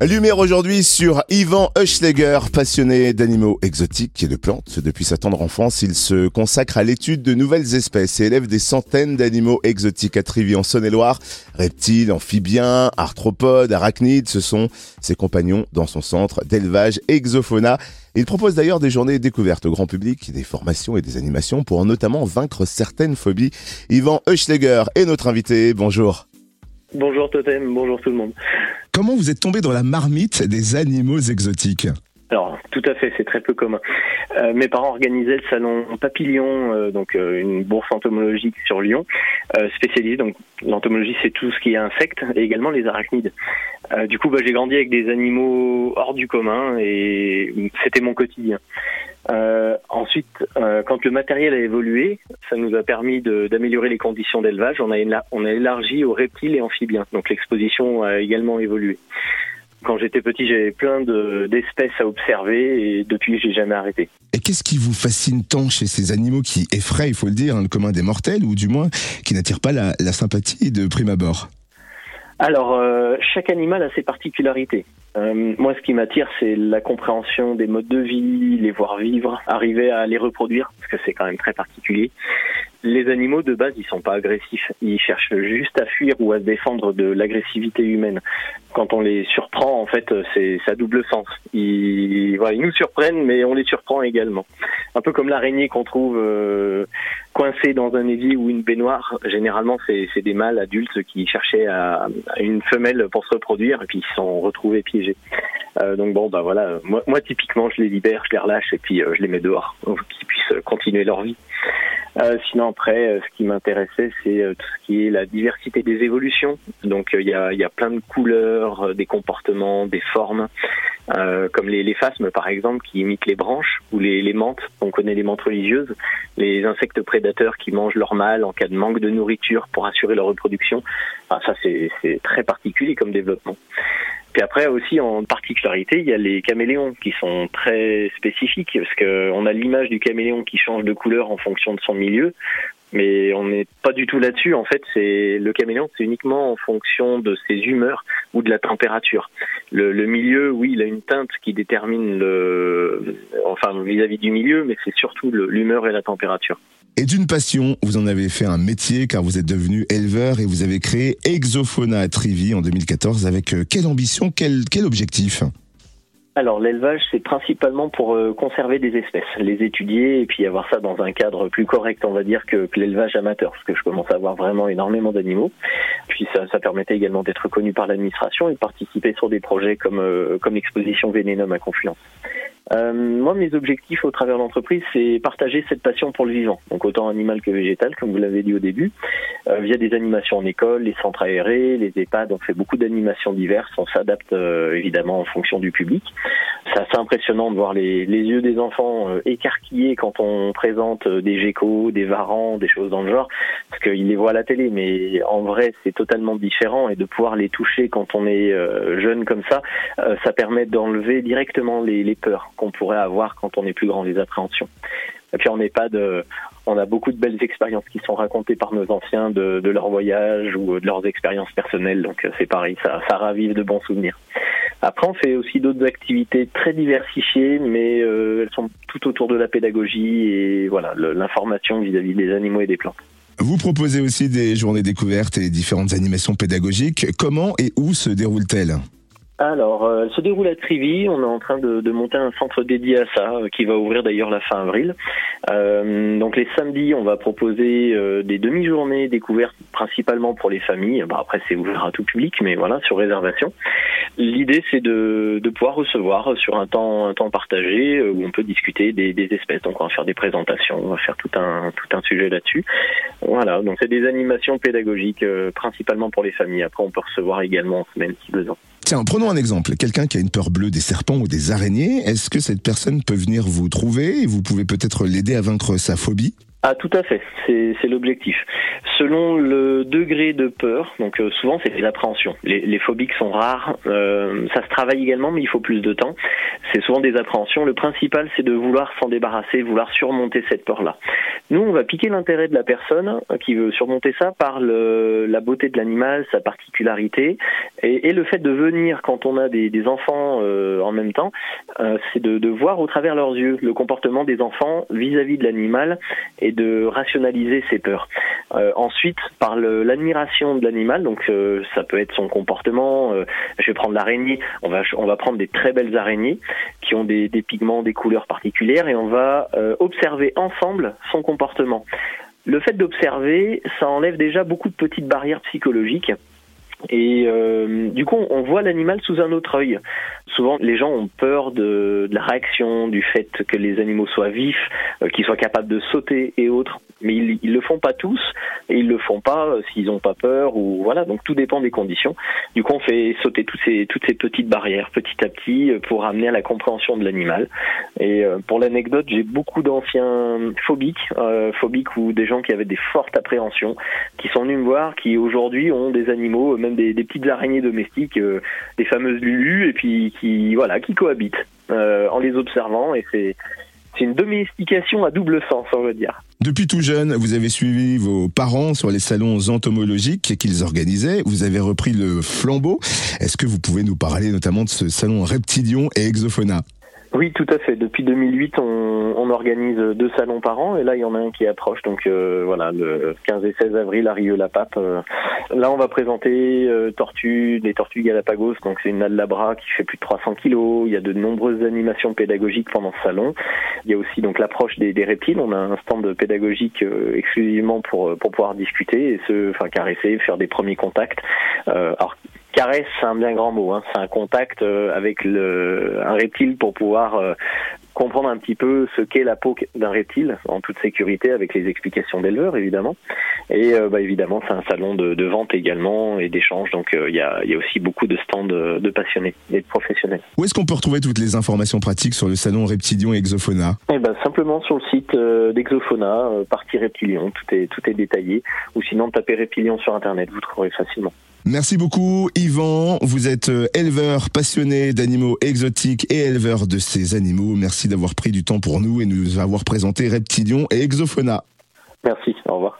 Lumière aujourd'hui sur Ivan Huschleger, passionné d'animaux exotiques et de plantes. Depuis sa tendre enfance, il se consacre à l'étude de nouvelles espèces et élève des centaines d'animaux exotiques à Trivy en Saône-et-Loire. Reptiles, amphibiens, arthropodes, arachnides, ce sont ses compagnons dans son centre d'élevage Exofauna. Il propose d'ailleurs des journées découvertes au grand public, des formations et des animations pour notamment vaincre certaines phobies. Ivan Huschleger est notre invité. Bonjour. Bonjour Totem, bonjour tout le monde. Comment vous êtes tombé dans la marmite des animaux exotiques alors, tout à fait, c'est très peu commun. Euh, mes parents organisaient le salon Papillon, euh, donc euh, une bourse entomologique sur Lyon, spécialisée. Donc, l'entomologie, c'est tout ce qui est insectes et également les arachnides. du coup, bah, j'ai grandi avec des animaux hors du commun et c'était mon quotidien. Ensuite, quand le matériel a évolué, ça nous a permis d'améliorer les conditions d'élevage. On a, on a élargi aux reptiles et amphibiens. Donc, l'exposition a également évolué. Quand j'étais petit, j'avais plein d'espèces à observer et depuis, j'ai jamais arrêté. Et qu'est-ce qui vous fascine tant chez ces animaux qui effraient, il faut le dire, hein, le commun des mortels ou du moins qui n'attirent pas la, sympathie de prime abord? Alors, euh, chaque animal a ses particularités. Euh, moi, ce qui m'attire, c'est la compréhension des modes de vie, les voir vivre, arriver à les reproduire, parce que c'est quand même très particulier. Les animaux de base, ils sont pas agressifs. Ils cherchent juste à fuir ou à se défendre de l'agressivité humaine. Quand on les surprend, en fait, c'est ça double sens. Ils, voilà, ils nous surprennent, mais on les surprend également. Un peu comme l'araignée qu'on trouve euh, coincée dans un évier ou une baignoire. Généralement, c'est des mâles adultes qui cherchaient à, une femelle pour se reproduire et puis ils sont retrouvés piégés. Euh, donc bon, bah voilà. Moi, typiquement, je les libère, je les relâche et puis euh, je les mets dehors, pour qu'ils puissent continuer leur vie. Euh, sinon après, euh, ce qui m'intéressait, c'est euh, tout ce qui est la diversité des évolutions. Donc il y a, y, a, plein de couleurs, des comportements, des formes, comme les, les, phasmes par exemple qui imitent les branches ou les, les menthes. On connaît les menthes religieuses, les insectes prédateurs qui mangent leur mâle en cas de manque de nourriture pour assurer leur reproduction. Enfin, ça c'est très particulier comme développement. Puis après aussi en particularité, il y a les caméléons qui sont très spécifiques parce qu'on a l'image du caméléon qui change de couleur en fonction de son milieu, mais on n'est pas du tout là-dessus. En fait, c'est le caméléon, c'est uniquement en fonction de ses humeurs ou de la température. Le, milieu, oui, il a une teinte qui détermine le, enfin vis-à-vis du milieu, mais c'est surtout l'humeur et la température. Et d'une passion, vous en avez fait un métier car vous êtes devenu éleveur et vous avez créé Exofauna à Trivy en 2014 avec euh, quelle ambition, quel, objectif? Alors l'élevage, c'est principalement pour euh, conserver des espèces, les étudier et puis avoir ça dans un cadre plus correct, on va dire, que, l'élevage amateur, parce que je commence à avoir vraiment énormément d'animaux. Puis ça, ça permettait également d'être connu par l'administration et de participer sur des projets comme, euh, comme l'exposition Vénénum à Confluence. Euh, moi, mes objectifs au travers de l'entreprise, c'est partager cette passion pour le vivant, donc autant animal que végétal, comme vous l'avez dit au début, euh, via des animations en école, les centres aérés, les EHPAD. On fait beaucoup d'animations diverses. On s'adapte euh, évidemment en fonction du public. C'est assez impressionnant de voir les, les yeux des enfants euh, écarquillés quand on présente euh, des geckos, des varans, des choses dans le genre, parce qu'ils les voient à la télé, mais en vrai, c'est totalement différent et de pouvoir les toucher quand on est jeune comme ça, ça permet d'enlever directement les, les peurs qu'on pourrait avoir quand on est plus grand, les appréhensions. Et puis on n'est pas de, on a beaucoup de belles expériences qui sont racontées par nos anciens de, de leur voyage ou de leurs expériences personnelles. Donc euh, c'est pareil, ça, ça ravive de bons souvenirs. Après, on fait aussi d'autres activités très diversifiées, mais euh, elles sont tout autour de la pédagogie et voilà l'information vis-à-vis des animaux et des plantes. Vous proposez aussi des journées découvertes et différentes animations pédagogiques. Comment et où se déroulent-elles alors, euh, elle se déroule à Trivy. On est en train de, de, monter un centre dédié à ça, euh, qui va ouvrir d'ailleurs la fin avril. Euh, donc les samedis, on va proposer euh, des demi-journées découvertes principalement pour les familles. Bah, après, c'est ouvert à tout public, mais voilà, sur réservation. L'idée, c'est de, de, pouvoir recevoir sur un temps, un temps partagé où on peut discuter des, des, espèces. Donc, on va faire des présentations, on va faire tout un, tout un sujet là-dessus. Voilà, donc c'est des animations pédagogiques principalement pour les familles. Après, on peut recevoir également en semaine si besoin. Tiens, prenons un exemple. Quelqu'un qui a une peur bleue des serpents ou des araignées, est-ce que cette personne peut venir vous trouver et vous pouvez peut-être l'aider à vaincre sa phobie? Ah tout à fait, c'est l'objectif. Selon le degré de peur, donc euh, souvent c'est des appréhensions. Les, les, phobiques sont rares, euh, ça se travaille également, mais il faut plus de temps. C'est souvent des appréhensions. Le principal, c'est de vouloir s'en débarrasser, vouloir surmonter cette peur-là. Nous, on va piquer l'intérêt de la personne qui veut surmonter ça par le, la beauté de l'animal, sa particularité, et, et, le fait de venir quand on a des, des enfants euh, en même temps, euh, c'est de, de, voir au travers leurs yeux le comportement des enfants vis-à-vis -vis de l'animal et de rationaliser ses peurs. Euh, ensuite, par l'admiration de l'animal, donc euh, ça peut être son comportement. Euh, je vais prendre l'araignée. On va on va prendre des très belles araignées qui ont des, des pigments, des couleurs particulières, et on va euh, observer ensemble son comportement. Le fait d'observer, ça enlève déjà beaucoup de petites barrières psychologiques. Et euh, du coup, on voit l'animal sous un autre œil. Souvent, les gens ont peur de, la réaction, du fait que les animaux soient vifs, euh, qu'ils soient capables de sauter et autres. Mais ils, ils le font pas tous, et ils le font pas euh, s'ils ont pas peur ou voilà. Donc tout dépend des conditions. Du coup, on fait sauter toutes ces toutes ces petites barrières petit à petit euh, pour amener à la compréhension de l'animal. Et euh, pour l'anecdote, j'ai beaucoup d'anciens phobiques, euh, phobiques ou des gens qui avaient des fortes appréhensions, qui sont venus me voir, qui aujourd'hui ont des animaux, même des, des petites araignées domestiques, des fameuses lulus, et puis qui voilà, qui cohabitent en les observant. Et c'est c'est une domestication à double sens, on va dire. Depuis tout jeune, vous avez suivi vos parents sur les salons entomologiques qu'ils organisaient. Vous avez repris le flambeau. Est-ce que vous pouvez nous parler notamment de ce salon Reptilion et Exofauna oui, tout à fait. Depuis 2008, on, on, organise deux salons par an et là, il y en a un qui approche. Donc euh, voilà, le 15 et 16 avril à Rio-la-Pape. Euh, là, on va présenter euh, tortues, des tortues Galapagos. Donc c'est une Aldabra qui fait plus de 300 kilos. Il y a de nombreuses animations pédagogiques pendant ce salon. Il y a aussi donc l'approche des, des, reptiles. On a un stand pédagogique euh, exclusivement pour pour pouvoir discuter et se, enfin caresser, faire des premiers contacts. alors caresse, c'est un bien grand mot. Hein. C'est un contact euh, avec le, un reptile pour pouvoir euh, comprendre un petit peu ce qu'est la peau d'un reptile en toute sécurité avec les explications d'éleveurs évidemment. Et euh, bah, évidemment c'est un salon de, de, vente également et d'échange donc il y, a, y, a, aussi beaucoup de stands de, de, passionnés et de professionnels. Où est-ce qu'on peut retrouver toutes les informations pratiques sur le salon Reptilion et Exofauna? Eh ben simplement sur le site d'Exofauna, partie Reptilion, tout est tout est détaillé ou sinon tapez Reptilion sur internet, vous trouverez facilement. Merci beaucoup Yvan, vous êtes éleveur passionné d'animaux exotiques et éleveur de ces animaux. Merci d'avoir pris du temps pour nous et nous avoir présenté Reptilion et Exofauna. Merci, au revoir.